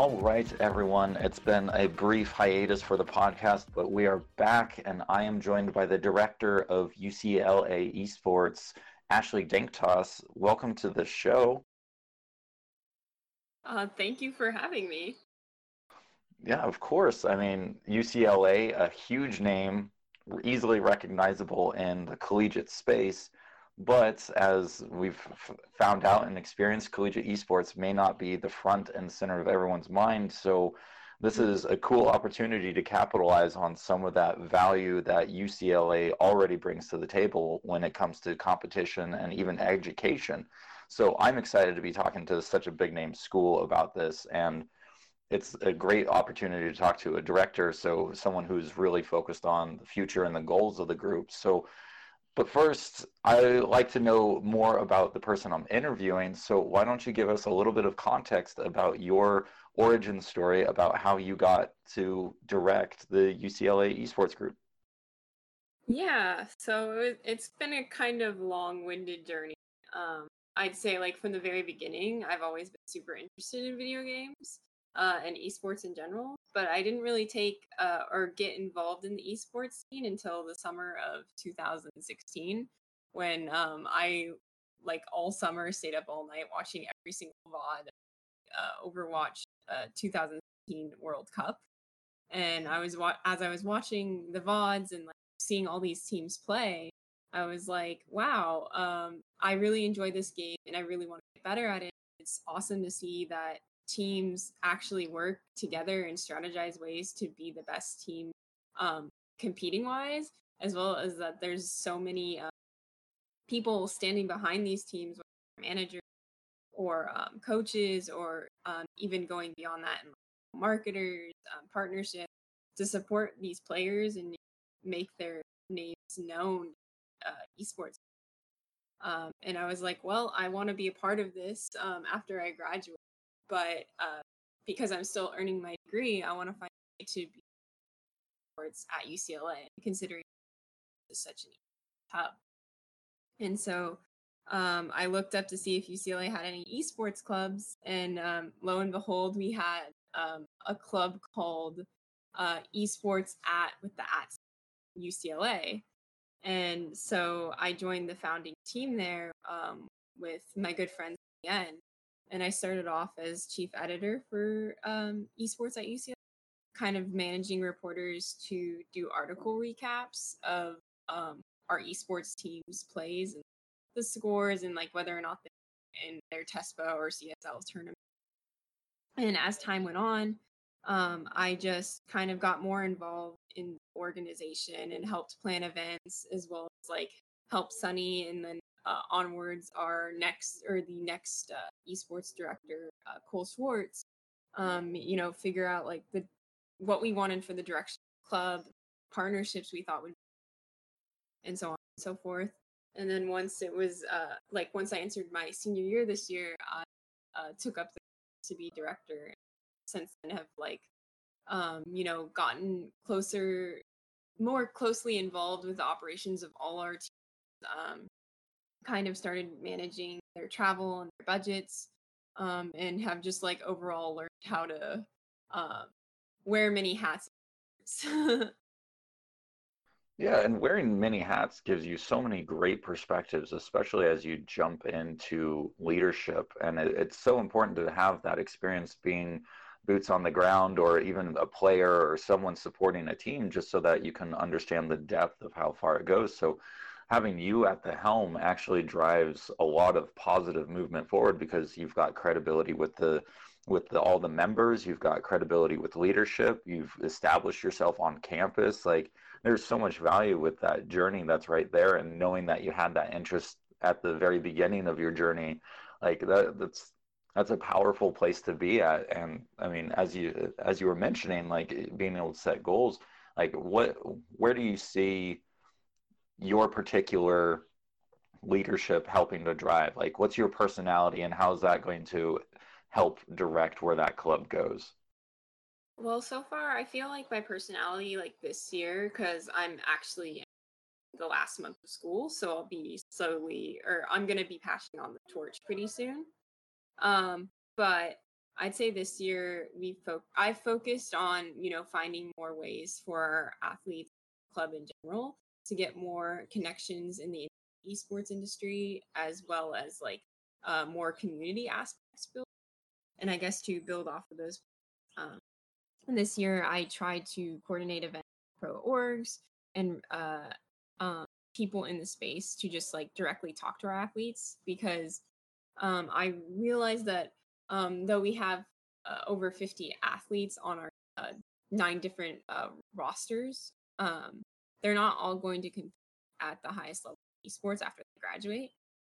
All right, everyone. It's been a brief hiatus for the podcast, but we are back, and I am joined by the director of UCLA Esports, Ashley Denktas. Welcome to the show. Uh, thank you for having me. Yeah, of course. I mean, UCLA, a huge name, easily recognizable in the collegiate space. But as we've f- found out and experienced, collegiate esports may not be the front and center of everyone's mind. So, this mm-hmm. is a cool opportunity to capitalize on some of that value that UCLA already brings to the table when it comes to competition and even education. So, I'm excited to be talking to such a big name school about this. And it's a great opportunity to talk to a director, so someone who's really focused on the future and the goals of the group. So, but first, I like to know more about the person I'm interviewing. So, why don't you give us a little bit of context about your origin story about how you got to direct the UCLA esports group? Yeah, so it's been a kind of long winded journey. Um, I'd say, like, from the very beginning, I've always been super interested in video games uh, and esports in general. But I didn't really take uh, or get involved in the esports scene until the summer of 2016, when um, I like all summer stayed up all night watching every single VOD uh, Overwatch uh, 2016 World Cup, and I was wa- as I was watching the VODs and like seeing all these teams play. I was like, wow, um, I really enjoy this game and I really want to get better at it. It's awesome to see that teams actually work together and strategize ways to be the best team um, competing wise, as well as that there's so many uh, people standing behind these teams, managers or um, coaches, or um, even going beyond that, marketers, um, partnerships to support these players and make their names known uh, esports. Um, and I was like, well, I want to be a part of this um, after I graduate but uh, because I'm still earning my degree, I want to find a way to be sports at UCLA, considering it's such an hub. And so um, I looked up to see if UCLA had any esports clubs, and um, lo and behold, we had um, a club called uh, Esports at with the at UCLA. And so I joined the founding team there um, with my good friend Ian, and I started off as chief editor for um, esports at UCLA, kind of managing reporters to do article recaps of um, our esports teams' plays and the scores and like whether or not they're in their TESPA or CSL tournament. And as time went on, um, I just kind of got more involved in organization and helped plan events as well as like help Sunny and then uh, onwards our next or the next uh, esports director uh, cole schwartz um, you know figure out like the what we wanted for the direction club partnerships we thought would and so on and so forth. And then once it was uh, like once i entered my senior year this year i uh, took up the, to be director. Since then have like um, you know gotten closer more closely involved with the operations of all our teams um, kind of started managing their travel and their budgets um, and have just like overall learned how to uh, wear many hats. yeah, and wearing many hats gives you so many great perspectives, especially as you jump into leadership. And it, it's so important to have that experience being boots on the ground or even a player or someone supporting a team just so that you can understand the depth of how far it goes. So having you at the helm actually drives a lot of positive movement forward because you've got credibility with the with the, all the members you've got credibility with leadership you've established yourself on campus. Like there's so much value with that journey that's right there and knowing that you had that interest at the very beginning of your journey. Like that that's that's a powerful place to be at. And i mean as you as you were mentioning like being able to set goals like what where do you see your particular leadership helping to drive? Like, what's your personality, and how's that going to help direct where that club goes? Well, so far, I feel like my personality, like this year, because I'm actually the last month of school, so I'll be slowly, or I'm gonna be passing on the torch pretty soon. Um, but I'd say this year we fo- I focused on you know finding more ways for our athletes club in general to get more connections in the esports industry as well as like uh, more community aspects built and I guess to build off of those. Um, this year I tried to coordinate events pro orgs and uh, um, people in the space to just like directly talk to our athletes because um, I realized that um, though we have uh, over 50 athletes on our uh, nine different uh, rosters, um, they're not all going to compete at the highest level of esports after they graduate.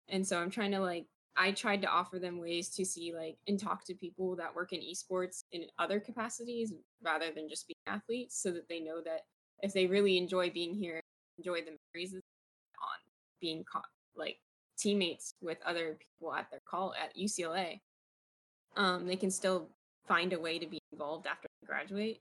And so I'm trying to like, I tried to offer them ways to see like and talk to people that work in esports in other capacities rather than just being athletes so that they know that if they really enjoy being here, enjoy the memories on being co- like teammates with other people at their call at UCLA, um, they can still find a way to be involved after they graduate.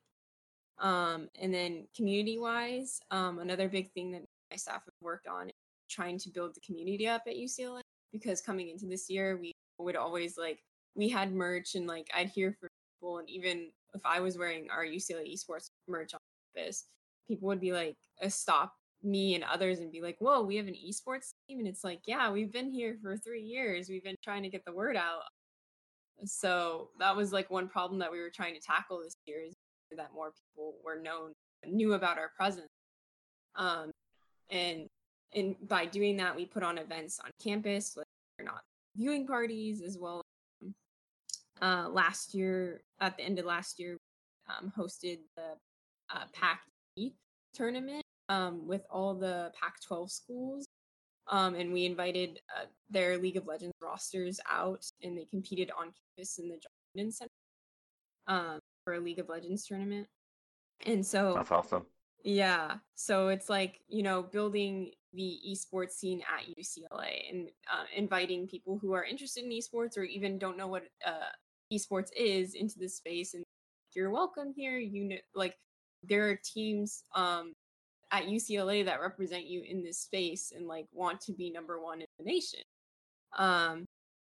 Um, and then community wise, um, another big thing that my staff have worked on trying to build the community up at UCLA because coming into this year, we would always like we had merch and like I'd hear from people, and even if I was wearing our UCLA esports merch on campus, people would be like, uh, stop me and others and be like, whoa, we have an esports team. And it's like, yeah, we've been here for three years. We've been trying to get the word out. So that was like one problem that we were trying to tackle this year is that more people were known, knew about our presence. Um, and and by doing that, we put on events on campus, like or not viewing parties as well. Uh, last year, at the end of last year, um, hosted the uh, PAC tournament um, with all the Pac 12 schools. Um, and we invited uh, their League of Legends rosters out, and they competed on campus in the Jordan Center um, for a League of Legends tournament. And so that's awesome. Yeah. So it's like, you know, building the esports scene at UCLA and uh, inviting people who are interested in esports or even don't know what uh, esports is into the space. And you're welcome here. You know, like there are teams um, at UCLA that represent you in this space and like want to be number one in the nation. Um,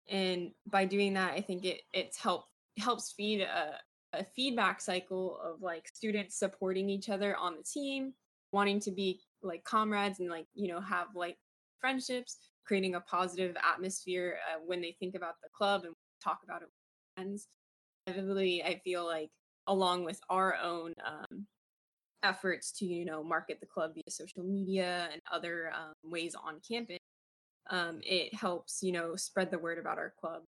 and by doing that, I think it it's help helps feed a, a feedback cycle of like students supporting each other on the team, wanting to be like comrades and like you know have like friendships, creating a positive atmosphere uh, when they think about the club and talk about it with friends. Really, I feel like along with our own um, efforts to you know market the club via social media and other um, ways on campus um, it helps you know spread the word about our club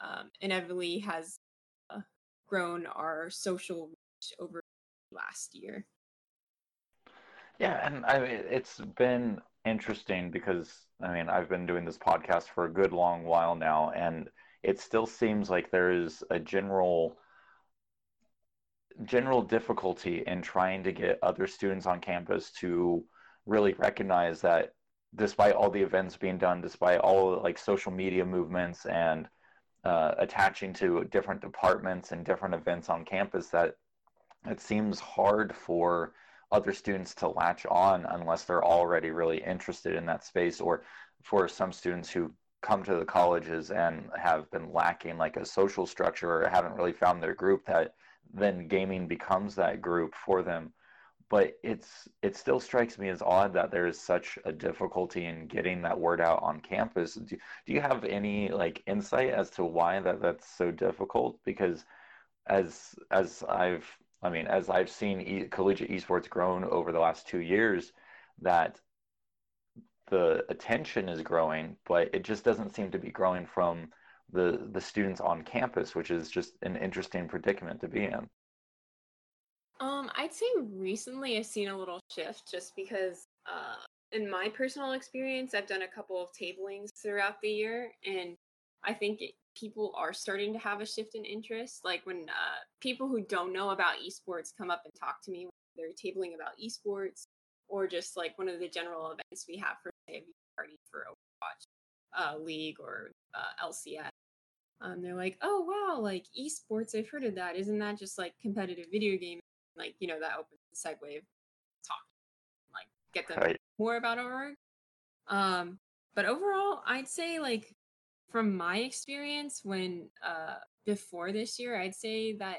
um, inevitably has uh, grown our social reach over last year. Yeah and i mean it's been interesting because i mean i've been doing this podcast for a good long while now and it still seems like there is a general general difficulty in trying to get other students on campus to really recognize that despite all the events being done, despite all like social media movements and uh, attaching to different departments and different events on campus, that it seems hard for other students to latch on unless they're already really interested in that space, or for some students who come to the colleges and have been lacking like a social structure or haven't really found their group that then gaming becomes that group for them but it's it still strikes me as odd that there is such a difficulty in getting that word out on campus do, do you have any like insight as to why that that's so difficult because as as i've i mean as i've seen e- collegiate esports grown over the last two years that the attention is growing but it just doesn't seem to be growing from the the students on campus, which is just an interesting predicament to be in. Um, I'd say recently I've seen a little shift just because uh in my personal experience, I've done a couple of tablings throughout the year and I think it, people are starting to have a shift in interest. Like when uh, people who don't know about esports come up and talk to me, they're tabling about esports or just like one of the general events we have for say a party for Overwatch uh, League or uh, LCS. Um, they're like, oh wow, like esports, I've heard of that. Isn't that just like competitive video game? Like, you know, that opens the segue of talk, like get them right. more about our org. Um, but overall, I'd say like from my experience when uh before this year, I'd say that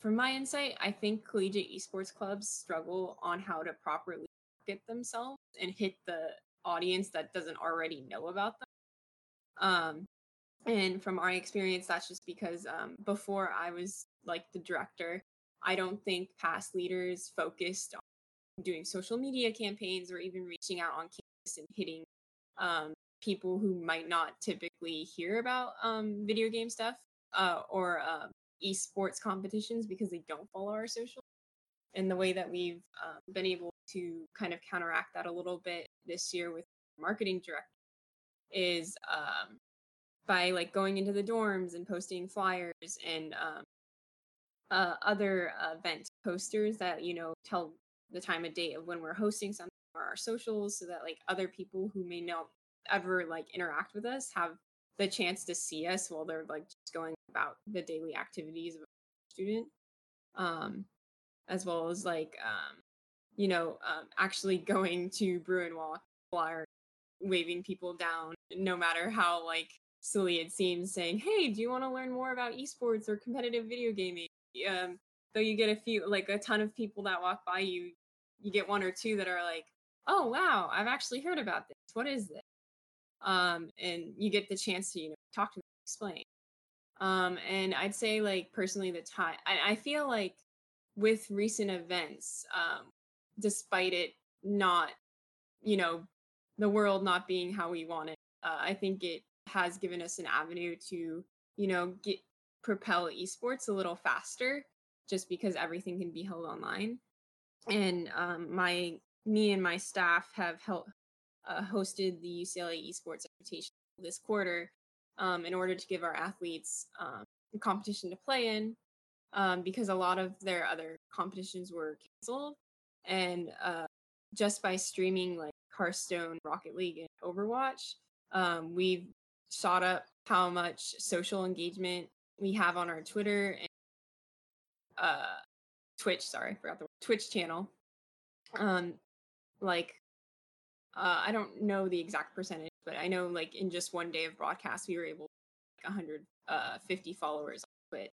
from my insight, I think collegiate esports clubs struggle on how to properly market themselves and hit the audience that doesn't already know about them. Um, and from our experience, that's just because um, before I was like the director, I don't think past leaders focused on doing social media campaigns or even reaching out on campus and hitting um, people who might not typically hear about um, video game stuff uh, or um, esports competitions because they don't follow our social. And the way that we've um, been able to kind of counteract that a little bit this year with marketing director is um, by like going into the dorms and posting flyers and um, uh, other event posters that you know tell the time of day of when we're hosting something or our socials so that like other people who may not ever like interact with us have the chance to see us while they're like just going about the daily activities of a student. Um as well as like um you know um, actually going to Bruin Walk flyer waving people down no matter how like silly it seems saying hey do you want to learn more about esports or competitive video gaming um though you get a few like a ton of people that walk by you you get one or two that are like oh wow i've actually heard about this. What is this? Um and you get the chance to you know talk to them explain. Um and i'd say like personally the time I, I feel like with recent events um despite it not you know the world not being how we want it uh, i think it has given us an avenue to you know get propel esports a little faster just because everything can be held online and um, my me and my staff have held, uh, hosted the UCLA Esports Invitation this quarter um, in order to give our athletes um, a competition to play in um, because a lot of their other competitions were canceled. And uh, just by streaming like Hearthstone, Rocket League, and Overwatch, um, we've shot up how much social engagement we have on our Twitter and uh, Twitch. Sorry, I forgot the word, Twitch channel. Um, like uh, I don't know the exact percentage, but I know like in just one day of broadcast, we were able to like 150 uh, followers on Twitch.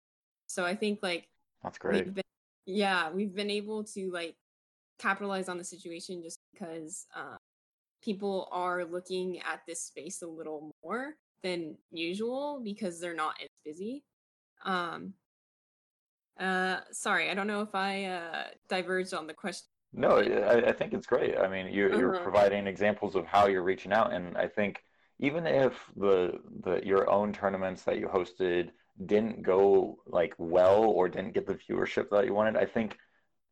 So I think like that's great. Been, yeah, we've been able to like capitalize on the situation just because uh, people are looking at this space a little more than usual because they're not as busy. Um, uh, sorry, I don't know if I uh, diverged on the question no, I, I think it's great. I mean, you, you're uh-huh. providing examples of how you're reaching out, and I think even if the the your own tournaments that you hosted didn't go like well or didn't get the viewership that you wanted, I think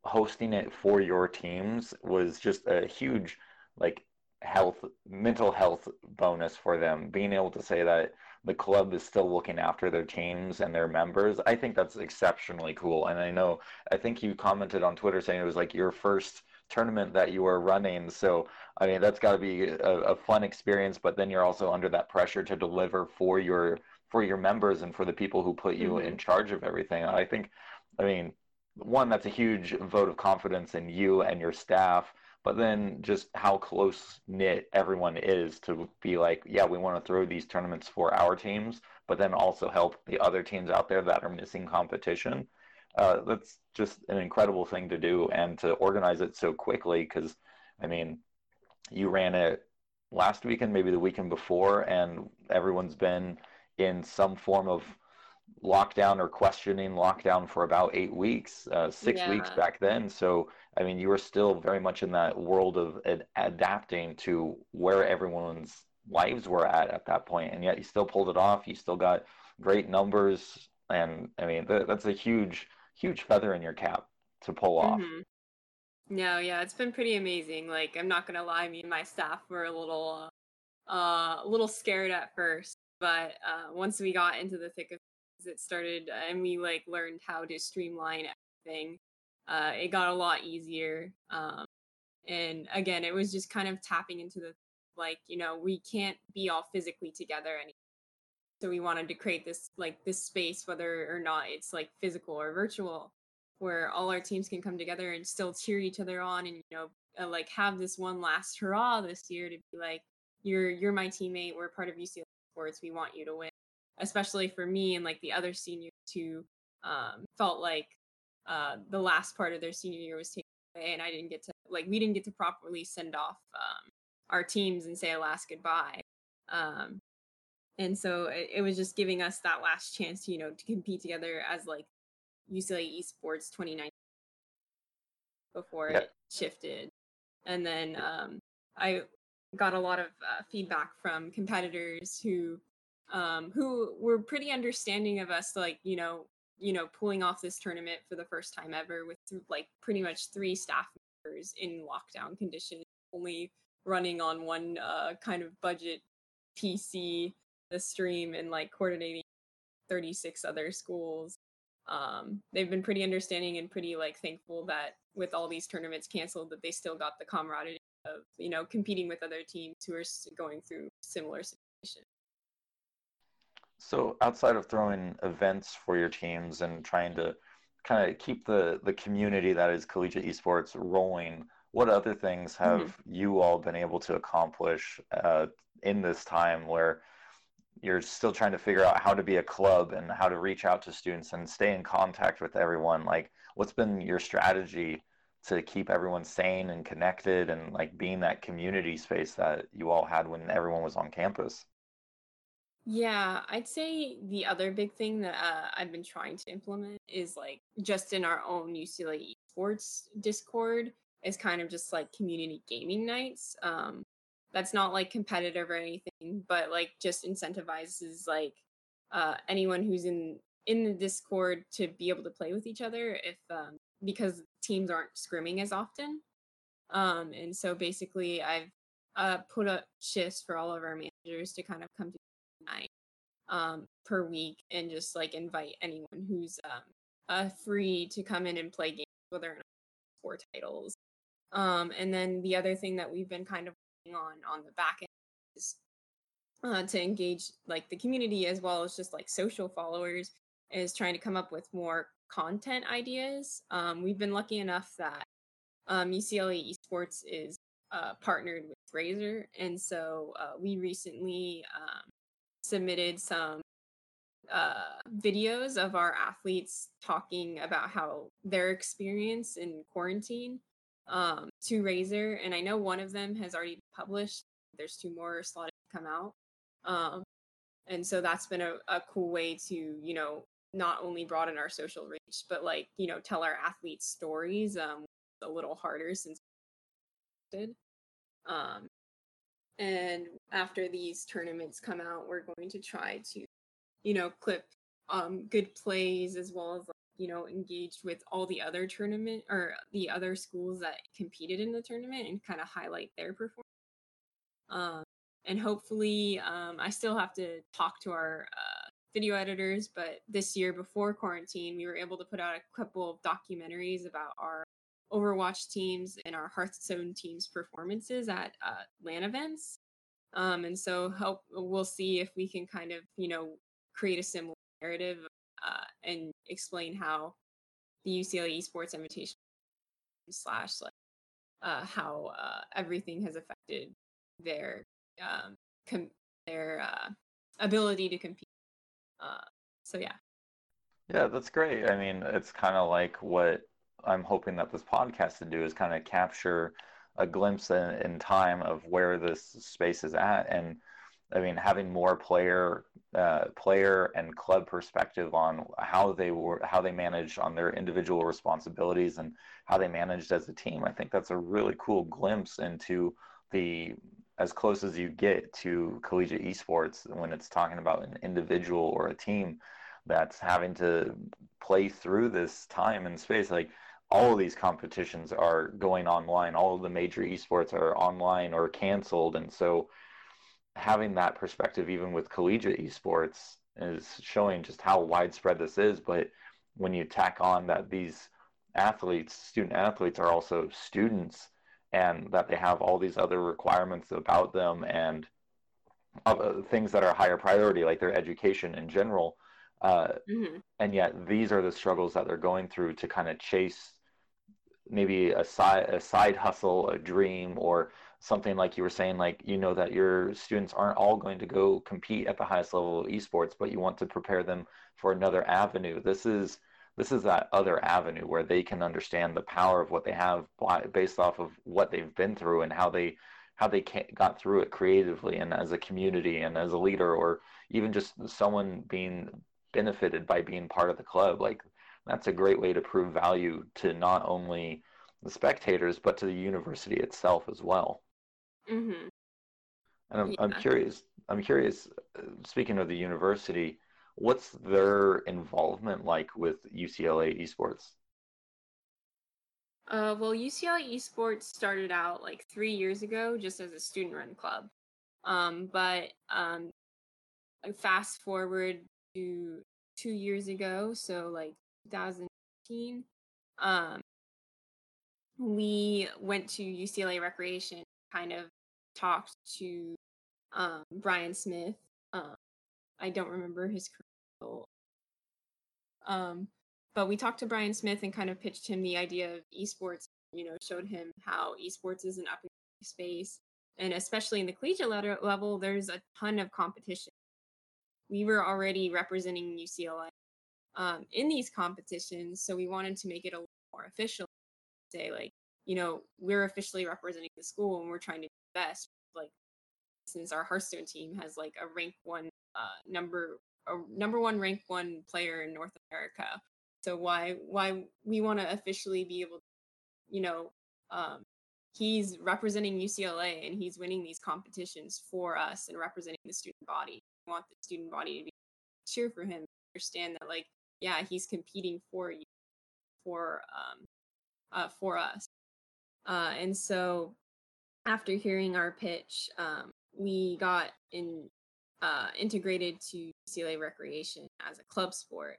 hosting it for your teams was just a huge like health mental health bonus for them being able to say that the club is still looking after their teams and their members. I think that's exceptionally cool. And I know, I think you commented on Twitter saying it was like your first tournament that you were running. So, I mean, that's got to be a, a, fun experience, but then you're also under that pressure to deliver for your for your members and for the people who put you mm-hmm. in charge of everything. I think, I mean, one, that's a huge vote of confidence in you and your staff but then just how close knit everyone is to be like, yeah, we want to throw these tournaments for our teams, but then also help the other teams out there that are missing competition. Uh, that's just an incredible thing to do and to organize it so quickly because, I mean, you ran it last weekend, maybe the weekend before, and everyone's been in some form of lockdown or questioning lockdown for about eight weeks, uh, six yeah. weeks back then. So, I mean, you were still very much in that world of ad- adapting to where everyone's lives were at at that point, and yet you still pulled it off. You still got great numbers, and I mean, th- that's a huge, huge feather in your cap to pull off. Mm-hmm. No, yeah, it's been pretty amazing. Like, I'm not gonna lie, me and my staff were a little, uh, a little scared at first, but uh, once we got into the thick of it started and we like learned how to streamline everything. Uh, it got a lot easier um, and again it was just kind of tapping into the like you know we can't be all physically together anymore so we wanted to create this like this space whether or not it's like physical or virtual where all our teams can come together and still cheer each other on and you know uh, like have this one last hurrah this year to be like you're you're my teammate. We're part of ucla sports. We want you to win especially for me and like the other seniors who um, felt like uh, the last part of their senior year was taken away and i didn't get to like we didn't get to properly send off um, our teams and say a last goodbye um, and so it, it was just giving us that last chance to you know to compete together as like ucla esports 2019 before yeah. it shifted and then um, i got a lot of uh, feedback from competitors who um, who were pretty understanding of us like you know you know pulling off this tournament for the first time ever with like pretty much three staff members in lockdown conditions only running on one uh, kind of budget pc the stream and like coordinating 36 other schools. Um, they've been pretty understanding and pretty like thankful that with all these tournaments canceled that they still got the camaraderie of you know competing with other teams who are going through similar situations so outside of throwing events for your teams and trying to kind of keep the the community that is collegiate esports rolling what other things have mm-hmm. you all been able to accomplish uh, in this time where you're still trying to figure out how to be a club and how to reach out to students and stay in contact with everyone like what's been your strategy to keep everyone sane and connected and like being that community space that you all had when everyone was on campus yeah i'd say the other big thing that uh, i've been trying to implement is like just in our own ucla esports discord is kind of just like community gaming nights um that's not like competitive or anything but like just incentivizes like uh anyone who's in in the discord to be able to play with each other if um because teams aren't scrimming as often. Um and so basically i've uh put up shifts for all of our managers to kind of come night um per week and just like invite anyone who's um uh free to come in and play games whether or not four titles um and then the other thing that we've been kind of working on on the back end is uh, to engage like the community as well as just like social followers is trying to come up with more content ideas. Um, we've been lucky enough that um, UCLA Esports is uh, partnered with Razer, and so uh, we recently um, submitted some uh, videos of our athletes talking about how their experience in quarantine um, to Razer. and I know one of them has already published. There's two more slotted to come out. Um, and so that's been a, a cool way to, you know, not only broaden our social reach, but like, you know, tell our athletes stories um, a little harder since um, and after these tournaments come out, we're going to try to, you know, clip um, good plays as well as you know engaged with all the other tournament or the other schools that competed in the tournament and kind of highlight their performance. Um, and hopefully um, i still have to talk to our uh, video editors but this year before quarantine we were able to put out a couple of documentaries about our overwatch teams and our hearthstone teams performances at uh, LAN events um, and so help we'll see if we can kind of you know create a similar narrative uh, and explain how the UCLA Esports Invitation slash like uh, how uh, everything has affected their um, com- their uh, ability to compete. Uh, so yeah. Yeah, that's great. I mean, it's kind of like what I'm hoping that this podcast to do is kind of capture a glimpse in, in time of where this space is at and I mean, having more player, uh, player and club perspective on how they were, how they managed on their individual responsibilities and how they managed as a team. I think that's a really cool glimpse into the as close as you get to collegiate esports when it's talking about an individual or a team that's having to play through this time and space. Like all of these competitions are going online. All of the major esports are online or canceled, and so having that perspective, even with collegiate esports, is showing just how widespread this is. But when you tack on that these athletes, student athletes, are also students, and that they have all these other requirements about them and other things that are higher priority, like their education in general. Uh, mm-hmm. And yet, these are the struggles that they're going through to kind of chase maybe a side a side hustle, a dream, or something like you were saying, like you know that your students aren't all going to go compete at the highest level of esports, but you want to prepare them for another avenue. This is this is that other avenue where they can understand the power of what they have based off of what they've been through and how they how they got through it creatively and as a community and as a leader or even just someone being benefited by being part of the club like that's a great way to prove value to not only the spectators but to the university itself as well mm-hmm. and I'm, yeah. I'm curious i'm curious uh, speaking of the university what's their involvement like with ucla esports uh, well, UCLA Esports started out like three years ago just as a student run club. Um, but um, fast forward to two years ago, so like 2018, um, we went to UCLA Recreation, kind of talked to um, Brian Smith. Um, I don't remember his current um, but we talked to Brian Smith and kind of pitched him the idea of esports, you know, showed him how esports is an up space. And especially in the collegiate level, there's a ton of competition. We were already representing UCLA um, in these competitions, so we wanted to make it a little more official. Say, like, you know, we're officially representing the school and we're trying to do the best. Like, since our Hearthstone team has like a rank one uh, number, a number one rank one player in North America so why why we want to officially be able to, you know, um, he's representing UCLA and he's winning these competitions for us and representing the student body. We want the student body to be cheer for him, understand that like, yeah, he's competing for you, for um, uh, for us. Uh, and so after hearing our pitch, um, we got in uh, integrated to UCLA Recreation as a club sport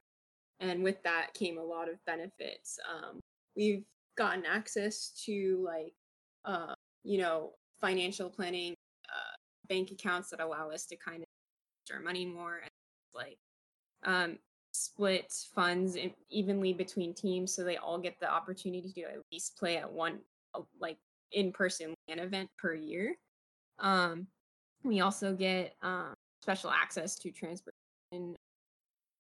and with that came a lot of benefits um, we've gotten access to like uh, you know financial planning uh, bank accounts that allow us to kind of our money more and like um, split funds evenly between teams so they all get the opportunity to at least play at one uh, like in-person an event per year um, we also get um, special access to transportation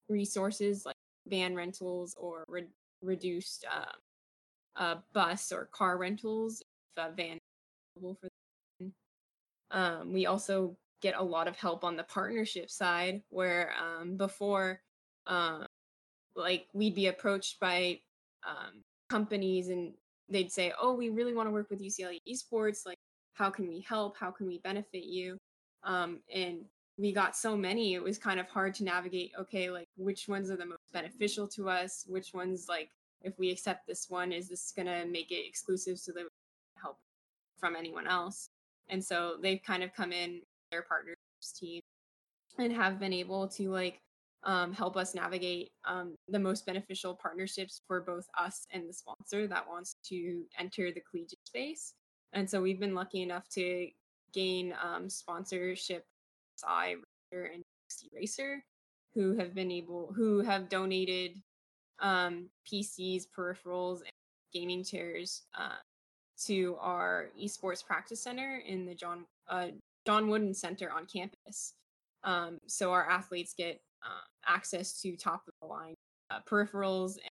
resources like van rentals or re- reduced uh, uh, bus or car rentals if a van is available for them. Um, we also get a lot of help on the partnership side where um, before um, like we'd be approached by um, companies and they'd say oh we really want to work with ucla esports like how can we help? How can we benefit you? Um, and we got so many it was kind of hard to navigate okay like which ones are the most beneficial to us? Which ones like if we accept this one is this to make it exclusive so that help from anyone else? And so they've kind of come in their partners team and have been able to like um, help us navigate um, the most beneficial partnerships for both us and the sponsor that wants to enter the collegiate space and so we've been lucky enough to gain um, sponsorship I and Razer, who have been able, who have donated um, PCs, peripherals, and gaming chairs uh, to our esports practice center in the John uh, John Wooden Center on campus. Um, so our athletes get uh, access to top of the line uh, peripherals and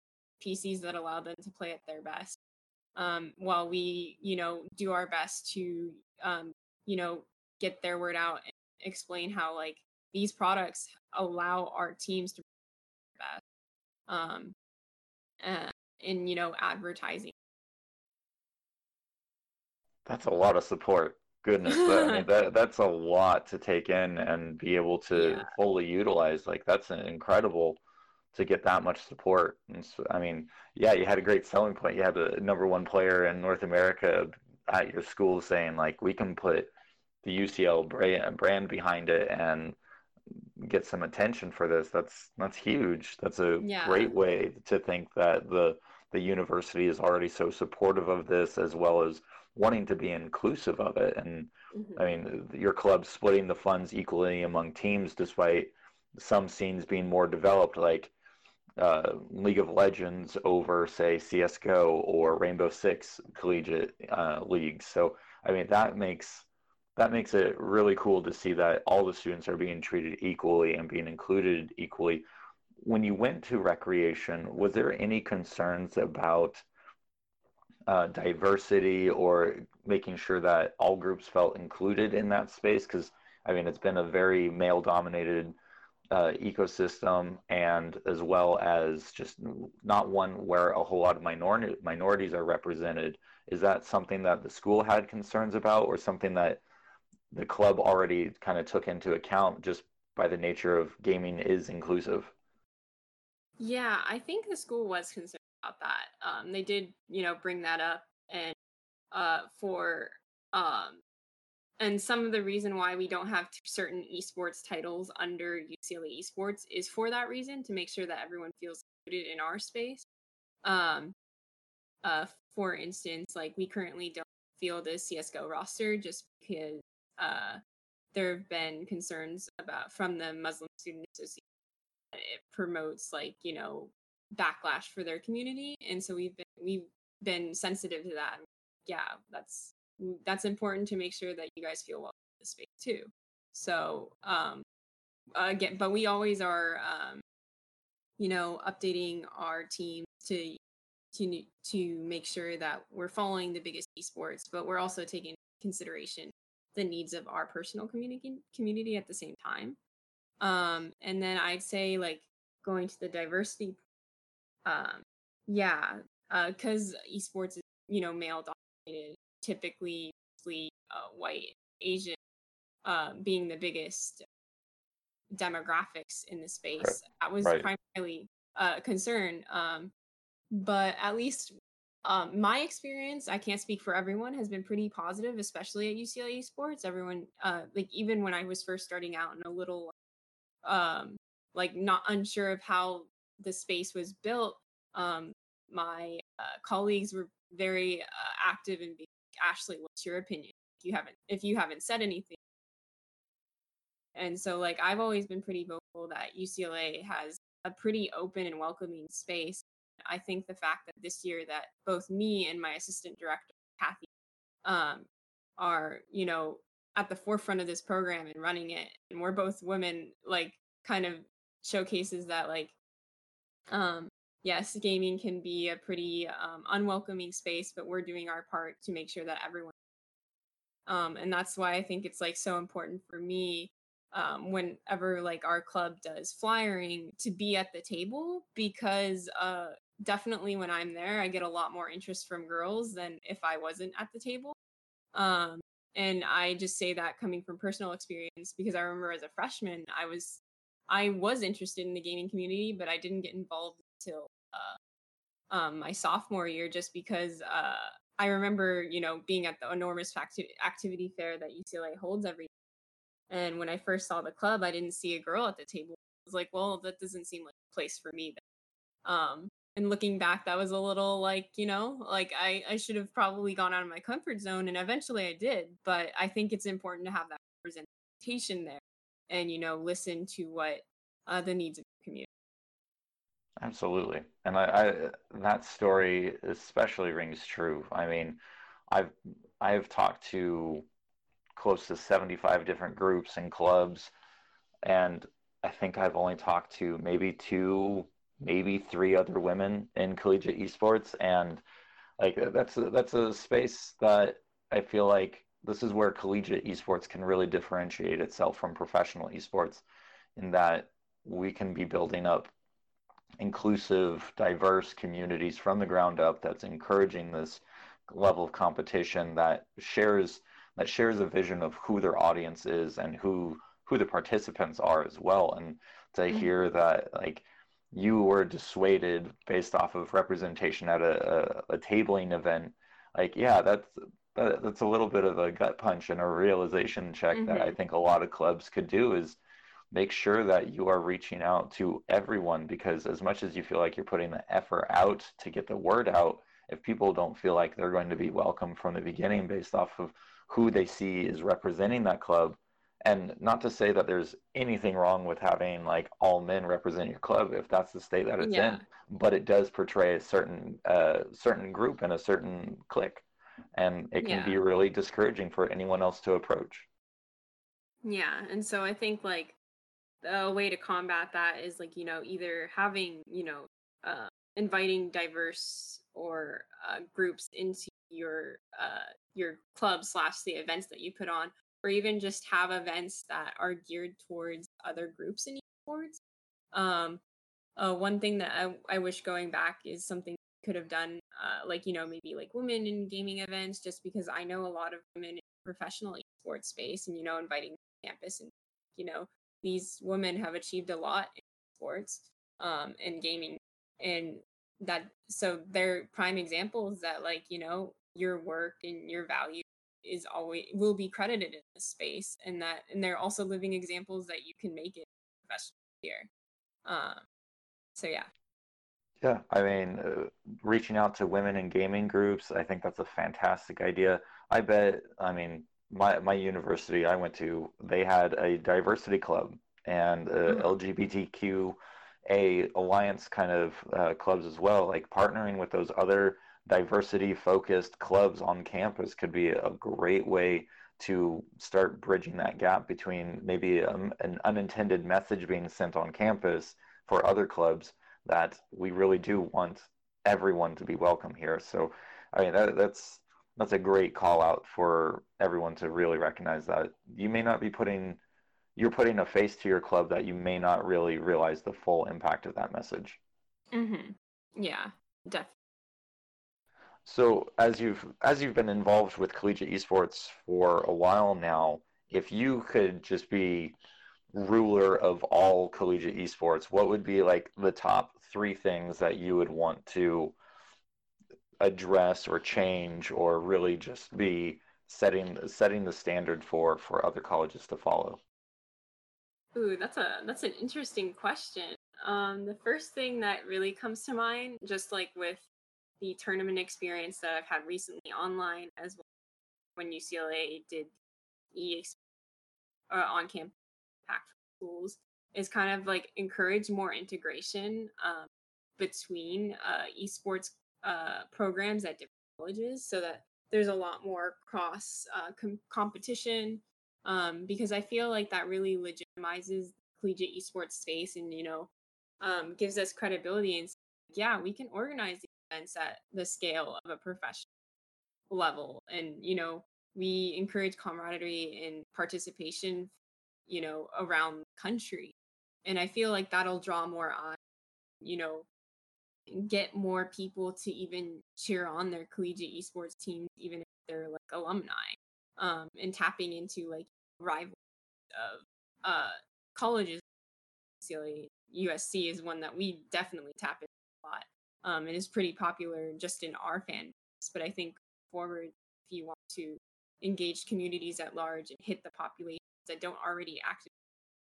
PCs that allow them to play at their best. Um, while we, you know, do our best to, um, you know, get their word out and explain how like these products allow our teams to their best um uh, in you know advertising that's a lot of support goodness I mean, that that's a lot to take in and be able to yeah. fully utilize like that's incredible to get that much support and so, i mean yeah you had a great selling point you had the number one player in north america at your school saying like we can put the UCL brand, brand behind it and get some attention for this that's that's huge that's a yeah. great way to think that the the university is already so supportive of this as well as wanting to be inclusive of it and mm-hmm. i mean your club splitting the funds equally among teams despite some scenes being more developed like uh, League of Legends over, say, CS:GO or Rainbow Six collegiate uh, leagues. So, I mean, that makes that makes it really cool to see that all the students are being treated equally and being included equally. When you went to recreation, was there any concerns about uh, diversity or making sure that all groups felt included in that space? Because I mean, it's been a very male-dominated uh, ecosystem, and as well as just not one where a whole lot of minority minorities are represented. Is that something that the school had concerns about, or something that the club already kind of took into account just by the nature of gaming is inclusive. Yeah, I think the school was concerned about that. Um, they did, you know, bring that up, and uh, for um, and some of the reason why we don't have certain esports titles under UCLA esports is for that reason to make sure that everyone feels included in our space. Um, uh, for instance, like we currently don't field a CS:GO roster just because uh, there have been concerns about from the Muslim Student Association it promotes like you know backlash for their community, and so we've been we've been sensitive to that. Yeah, that's that's important to make sure that you guys feel well in the space too. So um, again, but we always are, um, you know, updating our team to to to make sure that we're following the biggest esports, but we're also taking consideration the needs of our personal community community at the same time. Um, and then I'd say like going to the diversity, um, yeah, because uh, esports is you know male dominated, typically uh, white, Asian, uh, being the biggest demographics in the space. That was right. primarily a concern. Um, but at least um, my experience, I can't speak for everyone, has been pretty positive, especially at UCLA Sports. Everyone, uh, like even when I was first starting out and a little, um, like not unsure of how the space was built, um, my uh, colleagues were very uh, active in being, Ashley, what's your opinion? If you haven't, if you haven't said anything, and so like I've always been pretty vocal that UCLA has a pretty open and welcoming space I think the fact that this year that both me and my assistant director, Kathy, um, are, you know, at the forefront of this program and running it, and we're both women, like kind of showcases that like um yes, gaming can be a pretty um, unwelcoming space, but we're doing our part to make sure that everyone. Um, and that's why I think it's like so important for me um, whenever like our club does flyering to be at the table because uh, definitely when I'm there, I get a lot more interest from girls than if I wasn't at the table. Um, and I just say that coming from personal experience because I remember as a freshman, I was I was interested in the gaming community, but I didn't get involved until uh, um, my sophomore year, just because uh, I remember, you know, being at the enormous acti- activity fair that UCLA holds every. Year. And when I first saw the club, I didn't see a girl at the table. I was like, well, that doesn't seem like a place for me. Um, and looking back that was a little like you know like i i should have probably gone out of my comfort zone and eventually i did but i think it's important to have that representation there and you know listen to what uh, the needs of the community. Absolutely and I, I that story especially rings true. I mean i've i've talked to close to 75 different groups and clubs and i think i've only talked to maybe two maybe three other women in collegiate esports, and like that's a, that's a space that I feel like this is where collegiate esports can really differentiate itself from professional esports, in that we can be building up inclusive, diverse communities from the ground up. That's encouraging this level of competition that shares that shares a vision of who their audience is and who who the participants are as well and to mm-hmm. hear that like you were dissuaded based off of representation at a, a, a tabling event, like yeah, that's that, that's a little bit of a gut punch and a realization check mm-hmm. that I mm-hmm. think a lot of clubs could do is make sure that you are reaching out to everyone because as much as you feel like you're putting the effort out to get the word out, if people don't feel like they're going to be welcome from the beginning based off of who they see is representing that club, and not to say that there's anything wrong with having like all men represent your club if that's the state that it's Yeah. in but it does portray a certain uh, certain group and a certain clique and it can Yeah. be really discouraging for anyone else to approach Yeah, and so I think like a way to combat that is like you know either having you know uh, inviting diverse or uh, groups into your uh, your club slash the events that you put on, or even just have events that are geared towards other groups in esports. Um, uh, one thing that I, I wish going back is something could have done, uh, like you know maybe like women in gaming events, just because I know a lot of women in professional esports space, and you know inviting campus and you know these women have achieved a lot in sports um and gaming. And that so they're prime examples that like you know your work and your value is always will be credited in this space and that and they're also living examples that you can make it professional here um so yeah Yeah, I mean, uh, reaching out to women in gaming groups, I think that's a fantastic idea. I bet, I mean, my my university I went to, they had a diversity club and uh, Mhm. LGBTQA alliance kind of uh, clubs as well. Like partnering with those other diversity focused clubs on campus could be a great way to start bridging that gap between maybe um, an unintended message being sent on campus for other clubs that we really do want everyone to be welcome here. So, I mean, that, that's that's a great call out for everyone to really recognize that you may not be putting you're putting a face to your club that you may not really realize the full impact of that message. mm-hmm. yeah definitely So, as you've as you've been involved with collegiate esports for a while now, if you could just be ruler of all collegiate esports, what would be like the top three things that you would want to address or change or really just be setting setting the standard for for other colleges to follow? Ooh, that's a that's an interesting question. Um, the first thing that really comes to mind, just like with the tournament experience that I've had recently online, as well when UCLA did e uh, on campus impact schools, is kind of like encourage more integration um, between uh, esports uh, programs at different colleges, so that there's a lot more cross uh, com- competition um, because I feel like that really legitimizes collegiate esports space and you know um, gives us credibility and yeah, we can organize events at the scale of a professional level, and you know we encourage camaraderie and participation, you know, around the country, and I feel like that'll draw more eyes, you know, get more people to even cheer on their collegiate esports teams, even if they're like alumni, um, and tapping into like rival of uh colleges. UCLA USC is one that we definitely tap into a lot um and is pretty popular just in our fan base but I think forward if you want to engage communities at large and hit the populations that don't already actively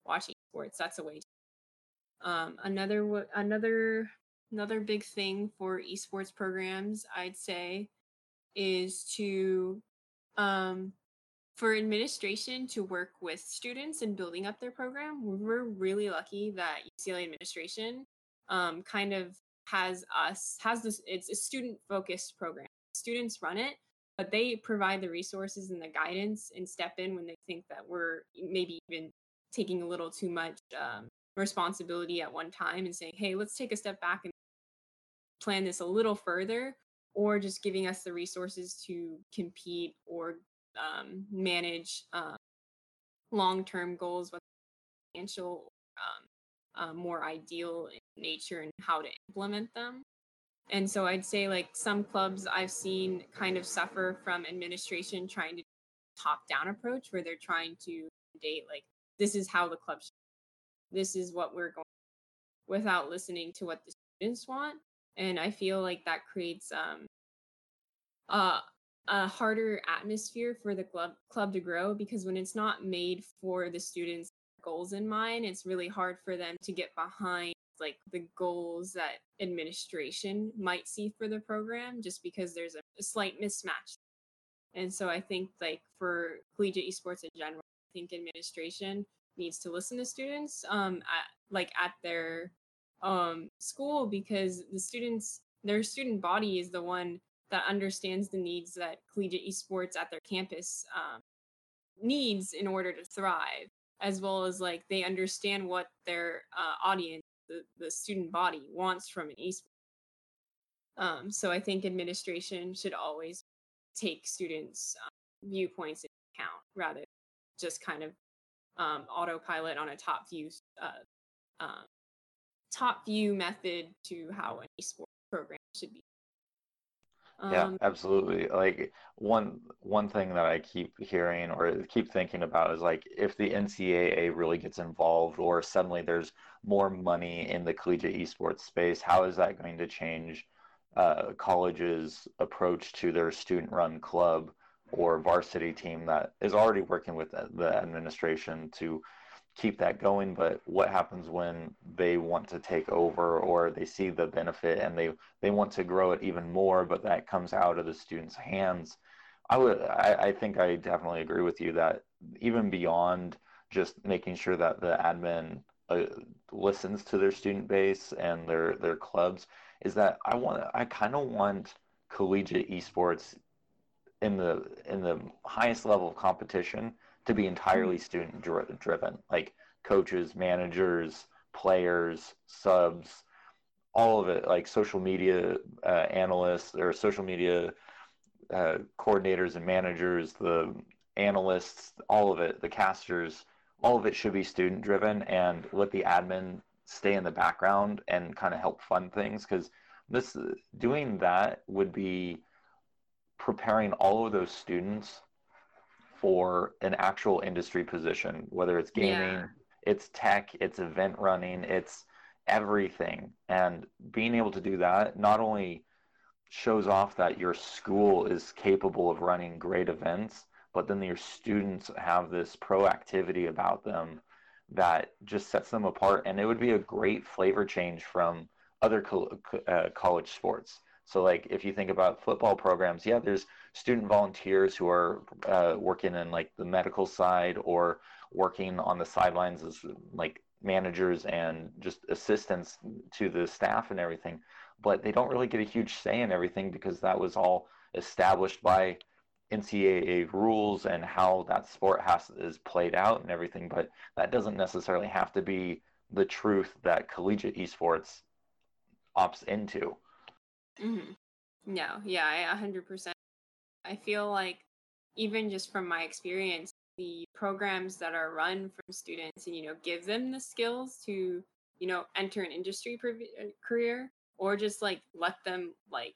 watch sports that's a way to um another another another big thing for esports programs I'd say is to um for administration to work with students in building up their program, we're really lucky that UCLA administration um, kind of has us has this. It's a student focused program. Students run it, but they provide the resources and the guidance and step in when they think that we're maybe even taking a little too much um, responsibility at one time and saying, "Hey, let's take a step back and plan this a little further." Or just giving us the resources to compete or um, manage um, long-term goals, whether financial, um, uh, more ideal in nature, and how to implement them. And so I'd say like some clubs I've seen kind of suffer from administration trying to top-down approach where they're trying to date like this is how the club should, this is what we're going without listening to what the students want. And I feel like that creates um, uh, a harder atmosphere for the club club to grow because when it's not made for the students goals in mind it's really hard for them to get behind like the goals that administration might see for the program just because there's a, a slight mismatch and so i think like for collegiate esports in general think administration needs to listen to students um at, like at their um school because the students their student body is the one that understands the needs that collegiate esports at their campus um, needs in order to thrive as well as like they understand what their uh, audience the, the student body wants from an esports um, so i think administration should always take students um, viewpoints into account rather just kind of um, autopilot on a top view uh, uh, top view method to how an esports program should be um, yeah, absolutely. Like one one thing that I keep hearing or keep thinking about is like if the NCAA really gets involved or suddenly there's more money in the collegiate esports space, how is that going to change uh, colleges' approach to their student-run club or varsity team that is already working with the administration to keep that going but what happens when they want to take over or they see the benefit and they they want to grow it even more but that comes out of the students hands? I would i, I think i definitely agree with you that even beyond just making sure that the admin uh, listens to their student base and their their clubs is that i want i kind of want collegiate esports in the in the highest level of competition to be entirely student driven. Like coaches managers players subs all of it. Like social media uh, analysts or social media uh, coordinators and managers the analysts all of it the casters all of it should be student driven and let the admin stay in the background and kind of help fund things. Because this doing that would be preparing all of those students for an actual industry position, whether it's gaming, yeah. it's tech, it's event running, it's everything. And being able to do that not only shows off that your school is capable of running great events, but then your students have this proactivity about them that just sets them apart. And it would be a great flavor change from other co- uh, college sports. So, like, if you think about football programs, yeah, there's student volunteers who are uh, working in like the medical side or working on the sidelines as like managers and just assistants to the staff and everything. But they don't really get a huge say in everything because that was all established by NCAA rules and how that sport has is played out and everything. But that doesn't necessarily have to be the truth that collegiate esports opts into. Mm-hmm. No, yeah, I 100%. I feel like even just from my experience, the programs that are run from students and, you know, give them the skills to, you know, enter an industry uh, career or just like let them like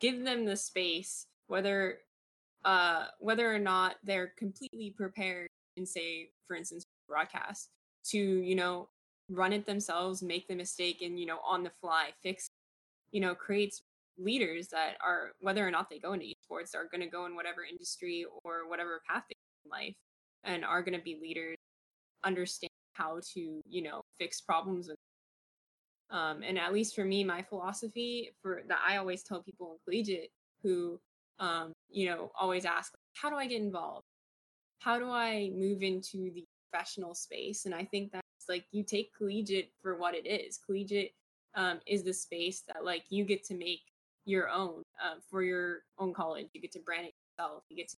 give them the space, whether, uh, whether or not they're completely prepared and say, for instance, broadcast to, you know, run it themselves, make the mistake and, you know, on the fly fix, you know, creates leaders that are whether or not they go into esports are going to go in whatever industry or whatever path they in life and are going to be leaders understand how to you know fix problems with um, and at least for me my philosophy for that i always tell people in collegiate who um, you know always ask how do i get involved? How do i move into the professional space? And i think that's like you take collegiate for what it is. Collegiate um, is the space that like you get to make your own uh, for your own college. You get to brand it yourself. You get to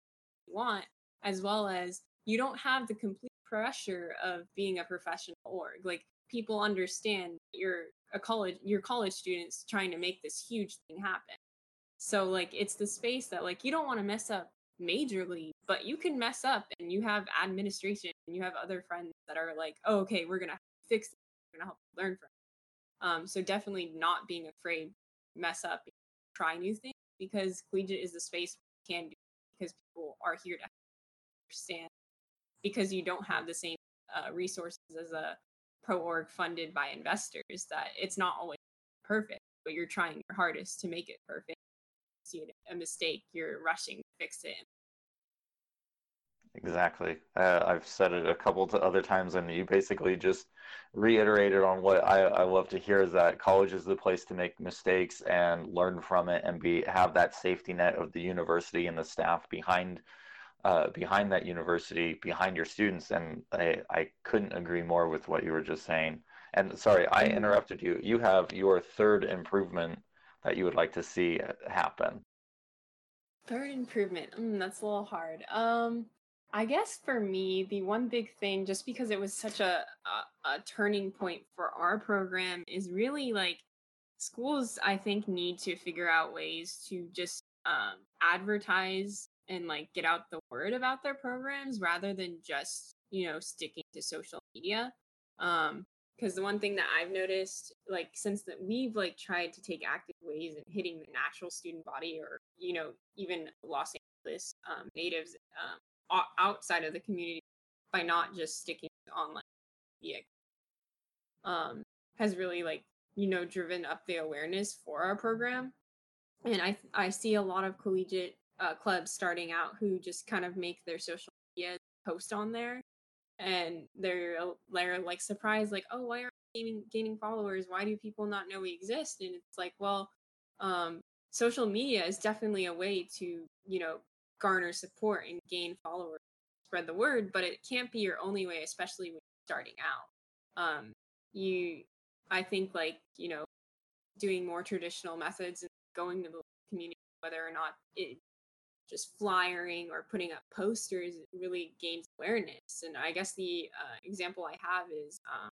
you want, as well as you don't have the complete pressure of being a professional org. Like people understand you're a college, your college students trying to make this huge thing happen. So like it's the space that like you don't want to mess up majorly, but you can mess up and you have administration and you have other friends that are like, oh, okay, we're gonna fix it. We're gonna help learn from. It. Um, so definitely not being afraid mess up try new things because collegiate is the space you can do because people are here to understand because you don't have the same uh, resources as a pro org funded by investors that it's not always perfect but you're trying your hardest to make it perfect. You see a mistake you're rushing to fix it Exactly. Uh, I've said it a couple to other times, and you basically just reiterated on what I, I love to hear is that college is the place to make mistakes and learn from it, and be have that safety net of the university and the staff behind uh, behind that university, behind your students, and I, I couldn't agree more with what you were just saying. And sorry, I Mm-hmm. interrupted you. You have your third improvement that you would like to see happen. Third improvement. Mm, that's a little hard. Um, I guess for me, the one big thing, just because it was such a, a a turning point for our program, is really like schools. I think need to figure out ways to just um, advertise and like get out the word about their programs rather than just you know sticking to social media. Um, because the one thing that I've noticed, like since that we've like tried to take active ways in hitting the natural student body, or you know even Los Angeles um, natives um, outside of the community, by not just sticking online um, has really like you know driven up the awareness for our program. And I I see a lot of collegiate uh, clubs starting out who just kind of make their social media post on there. And they're uh, they're like surprised like oh why we gaining, gaining followers? Why do people not know we exist? And it's like well um social media is definitely a way to you know garner support and gain followers spread the word but it can't be your only way especially when you're starting out um you i think like you know doing more traditional methods and going to the community whether or not it just flyering or putting up posters really gains awareness. And I guess the uh, example I have is um,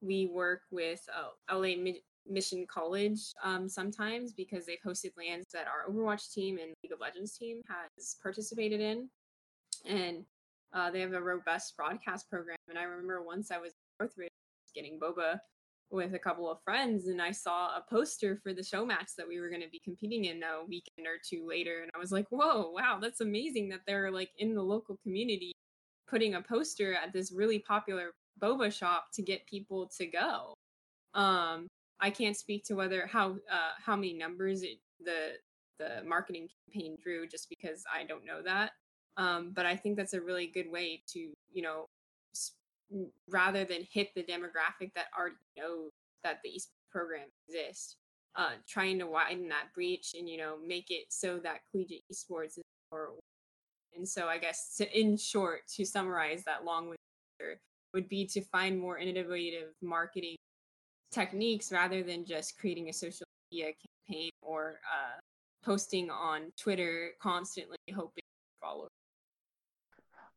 we work with uh, LA Mi- Mission College um, sometimes because they've hosted LANs that our Overwatch team and League of Legends team has participated in. And uh, they have a robust broadcast program. And I remember once I was fourth getting boba with a couple of friends and I saw a poster for the show match that we were going to be competing in a weekend or two later and I was like, "Whoa, wow, that's amazing that they're like in the local community putting a poster at this really popular boba shop to get people to go." Um I can't speak to whether how uh how many numbers it, the the marketing campaign drew just because I don't know that. Um but I think that's a really good way to, you know, s- m- rather than hit the demographic that already knows that the esports program exists, uh, trying to widen that breach and you know make it so that collegiate esports is more. And so I guess to, in short, to summarize that long answer would be to find more innovative marketing techniques rather than just creating a social media campaign or uh, posting on Twitter constantly hoping followers.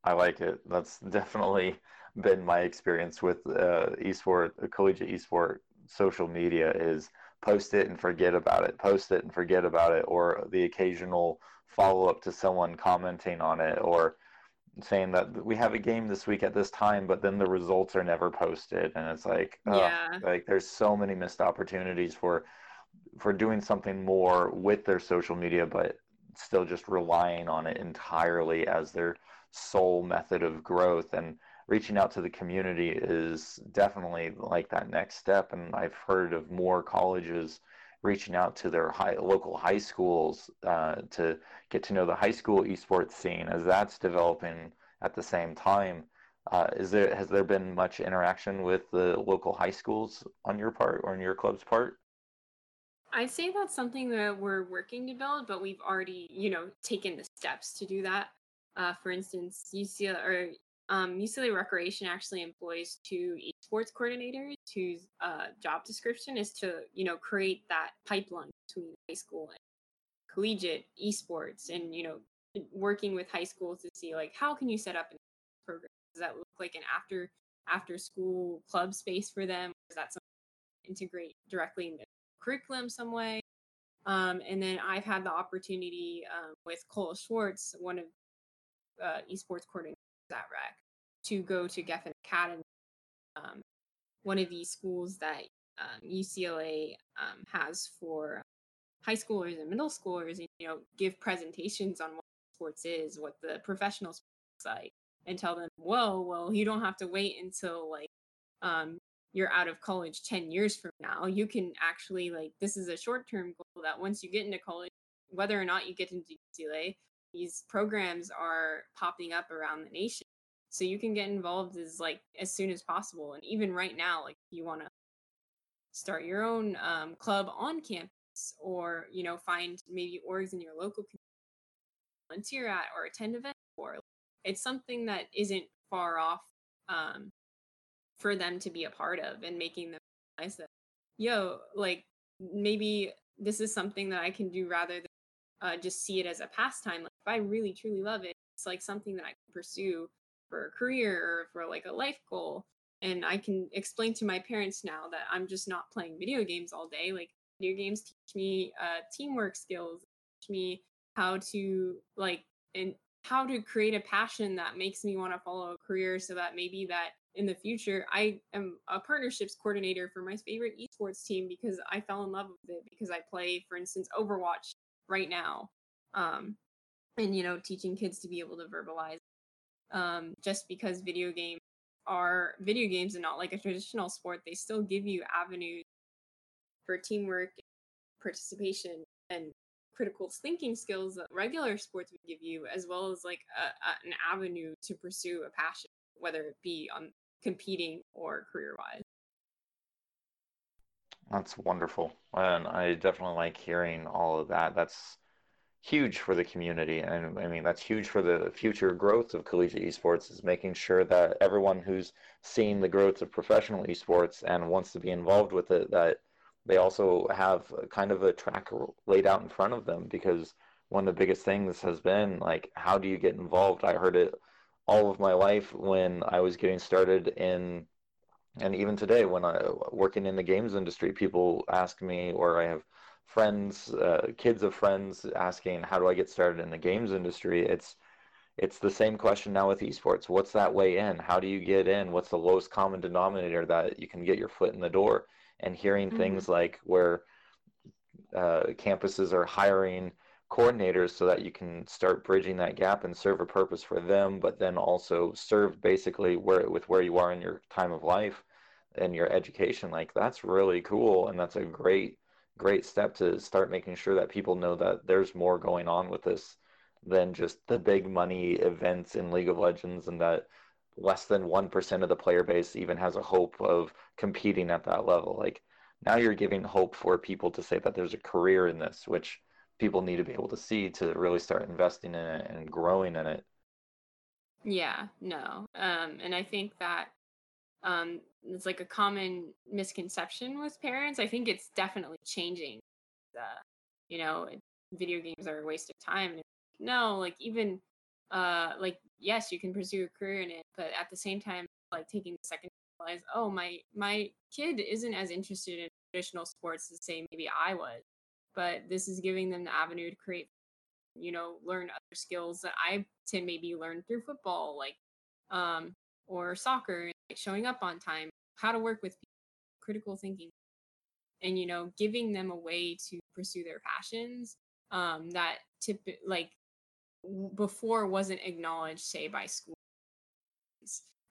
I like it. That's definitely been my experience with uh, esport, uh, collegiate esport social media is post it and forget about it, post it and forget about it, or the occasional follow up to someone commenting on it, or saying that we have a game this week at this time, but then the results are never posted, and it's like, ugh, Yeah. like there's so many missed opportunities for for doing something more with their social media, but still just relying on it entirely as their sole method of growth. And reaching out to the community is definitely like that next step. And I've heard of more colleges reaching out to their high, local high schools uh, to get to know the high school esports scene as that's developing at the same time. Uh, is there has there been much interaction with the local high schools on your part or on your club's part? I'd say that's something that we're working to build, but we've already, you know, taken the steps to do that. Uh, for instance, UCLA or um, UCLA Recreation actually employs two esports coordinators whose uh, job description is to, you know, create that pipeline between high school and collegiate esports, and you know, working with high schools to see like how can you set up a program? Does that look like an after after school club space for them? Is that something integrate directly into curriculum some way. Um, and then I've had the opportunity um, with Cole Schwartz, one of uh, esports coordinators at REC, to go to Geffen Academy, um, one of these schools that um, UCLA um, has for high schoolers and middle schoolers, and you know, give presentations on what sports is, what the professional sports like, and tell them, whoa, well, you don't have to wait until like um, you're out of college 10 years from now. You can actually like this is a short term goal that once you get into college whether or not you get into ucla these programs are popping up around the nation. So you can get involved as like as soon as possible. And even right now like you want to start your own um, club on campus or you know find maybe orgs in your local community volunteer at or attend events for it's something that isn't far off um, for them to be a part of and making them realize that, yo, like maybe this is something that I can do rather than uh, just see it as a pastime. Like if I really truly love it, it's like something that I can pursue for a career or for like a life goal. And I can explain to my parents now that I'm just not playing video games all day. Like video games teach me uh, teamwork skills, teach me how to like and how to create a passion that makes me want to follow a career so that maybe that in the future i am a partnerships coordinator for my favorite esports team because i fell in love with it because i play for instance overwatch right now um, and you know teaching kids to be able to verbalize um, just because video games are video games and not like a traditional sport they still give you avenues for teamwork participation and critical thinking skills that regular sports would give you as well as like a, a, an avenue to pursue a passion whether it be on competing or career wise that's wonderful and i definitely like hearing all of that. That's huge for the community and i mean that's huge for the future growth of collegiate esports is making sure that everyone who's seeing the growth of professional esports and wants to be involved with it that they also have kind of a track laid out in front of them because one of the biggest things has been like how do you get involved? I heard it all of my life when i was getting started in and even today when i working in the games industry people ask me or i have friends, uh, kids of friends asking, "How do I get started in the games industry?" It's it's the same question now with esports. What's that way in? How do you get in? What's the lowest common denominator that you can get your foot in the door? And hearing mm-hmm. things like where uh, campuses are hiring coordinators so that you can start bridging that gap and serve a purpose for them, but then also serve basically where with where you are in your time of life and your education. Like that's really cool, and that's a great great step to start making sure that people know that there's more going on with this than just the big money events in League of Legends and that less than 1% of the player base even has a hope of competing at that level. Like now you're giving hope for people to say that there's a career in this, which people need to be able to see to really start investing in it and growing in it. Yeah, no. Um, and I think that um, it's like a common misconception with parents. I think it's definitely changing. Uh, you know, video games are a waste of time. No, like even uh, like yes, you can pursue a career in it, but at the same time, like taking a second realize, oh my my kid isn't as interested in traditional sports as say maybe I was, but this is giving them the avenue to create, you know, learn other skills that I to maybe learn through football, like um, or soccer, like showing up on time, how to work with people, critical thinking, and you know, giving them a way to pursue their passions um, that tip like before wasn't acknowledged, say by schools,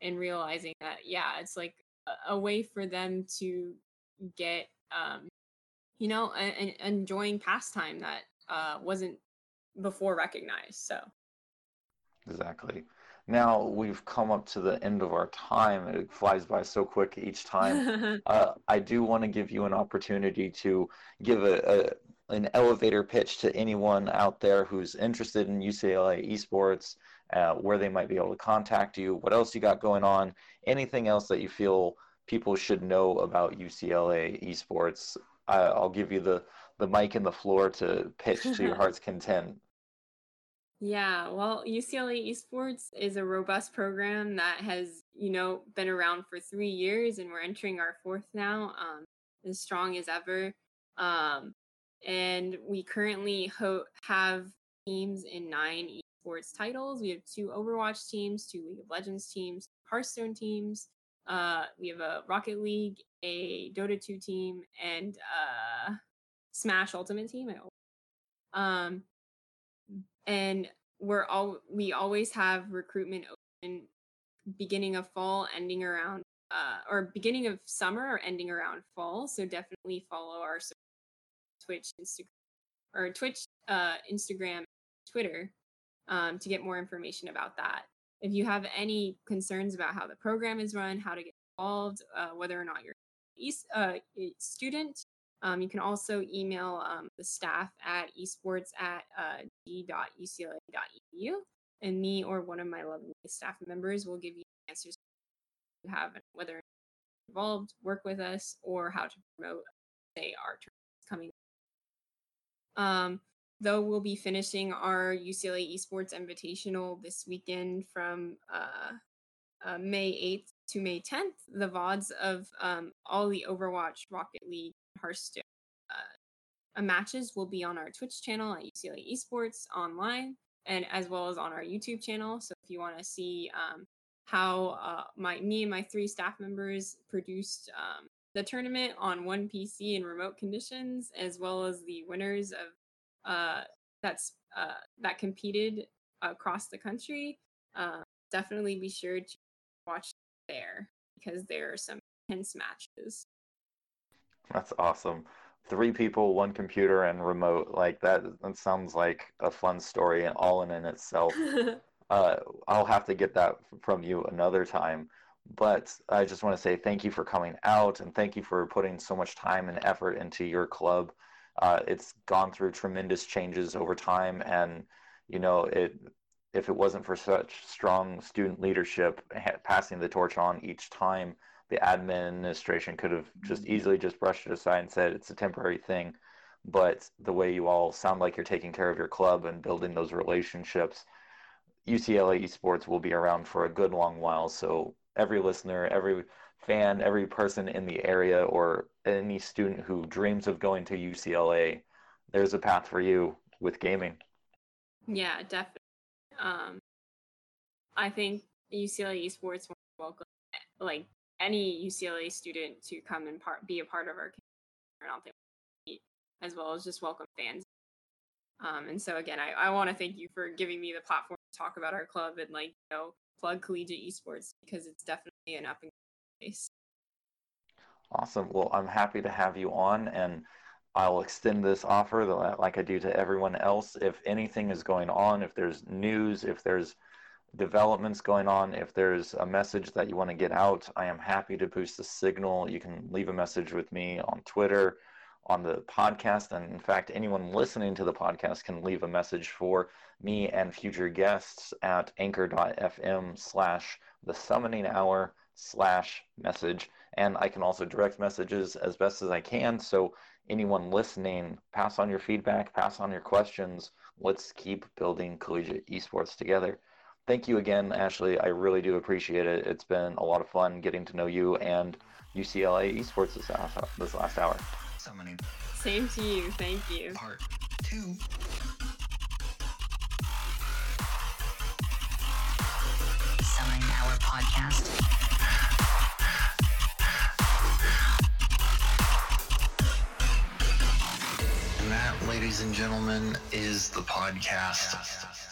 and realizing that yeah, it's like a, a way for them to get um, you know, an enjoying pastime that uh, wasn't before recognized. So exactly. Now we've come up to the end of our time. It flies by so quick each time. uh, I do want to give you an opportunity to give a, a, an elevator pitch to anyone out there who's interested in UCLA esports, uh, where they might be able to contact you, what else you got going on, anything else that you feel people should know about UCLA esports. I, I'll give you the, the mic and the floor to pitch to your heart's content. Yeah, well, UCLA Esports is a robust program that has, you know, been around for three years and we're entering our fourth now, um, as strong as ever. Um, and we currently ho- have teams in nine esports titles. We have two Overwatch teams, two League of Legends teams, Hearthstone teams. Uh, we have a Rocket League, a Dota 2 team, and uh, Smash Ultimate team. Um, and we're all we always have recruitment open beginning of fall ending around uh, or beginning of summer or ending around fall so definitely follow our twitch instagram or twitch uh, instagram twitter um, to get more information about that if you have any concerns about how the program is run how to get involved uh, whether or not you're a student um, you can also email um, the staff at esports at uh, d.ucla.edu and me or one of my lovely staff members will give you answers you have whether involved, work with us, or how to promote, say, our tournaments coming. Um, though we'll be finishing our UCLA Esports Invitational this weekend from uh, uh, May 8th to May 10th. The VODs of um, all the Overwatch, Rocket League, Hearthstone uh, matches will be on our Twitch channel at UCLA Esports online, and as well as on our YouTube channel. So if you want to see um, how uh, my me and my three staff members produced um, the tournament on one PC in remote conditions, as well as the winners of uh, that's uh, that competed across the country. Uh, definitely be sure to watch there because there are some intense matches. That's awesome. Three people, one computer, and remote. Like that. That sounds like a fun story, and all in, in itself. uh, I'll have to get that from you another time. But I just want to say thank you for coming out, and thank you for putting so much time and effort into your club. Uh, it's gone through tremendous changes over time, and you know it. If it wasn't for such strong student leadership passing the torch on each time, the administration could have just mm-hmm. easily just brushed it aside and said it's a temporary thing. But the way you all sound like you're taking care of your club and building those relationships, UCLA esports will be around for a good long while. So every listener, every fan, every person in the area, or any student who dreams of going to UCLA, there's a path for you with gaming. Yeah, definitely. Um, I think UCLA esports welcome like any UCLA student to come and part be a part of our community, as well as just welcome fans. Um, and so again, I, I want to thank you for giving me the platform to talk about our club and like you know plug collegiate esports because it's definitely an up and coming place. Awesome. Well, I'm happy to have you on, and I'll extend this offer like I do to everyone else. If anything is going on, if there's news, if there's developments going on, if there's a message that you want to get out, I am happy to boost the signal. You can leave a message with me on Twitter, on the podcast. And in fact, anyone listening to the podcast can leave a message for me and future guests at anchor.fm slash the summoning hour slash message. And I can also direct messages as best as I can. So anyone listening, pass on your feedback, pass on your questions. Let's keep building collegiate esports together thank you again, Ashley. I really do appreciate it. It's been a lot of fun getting to know you and UCLA esports this last, this last hour. So many. Same to you. Thank you. Part two. Summoning Hour podcast. Ladies and gentlemen, is the podcast.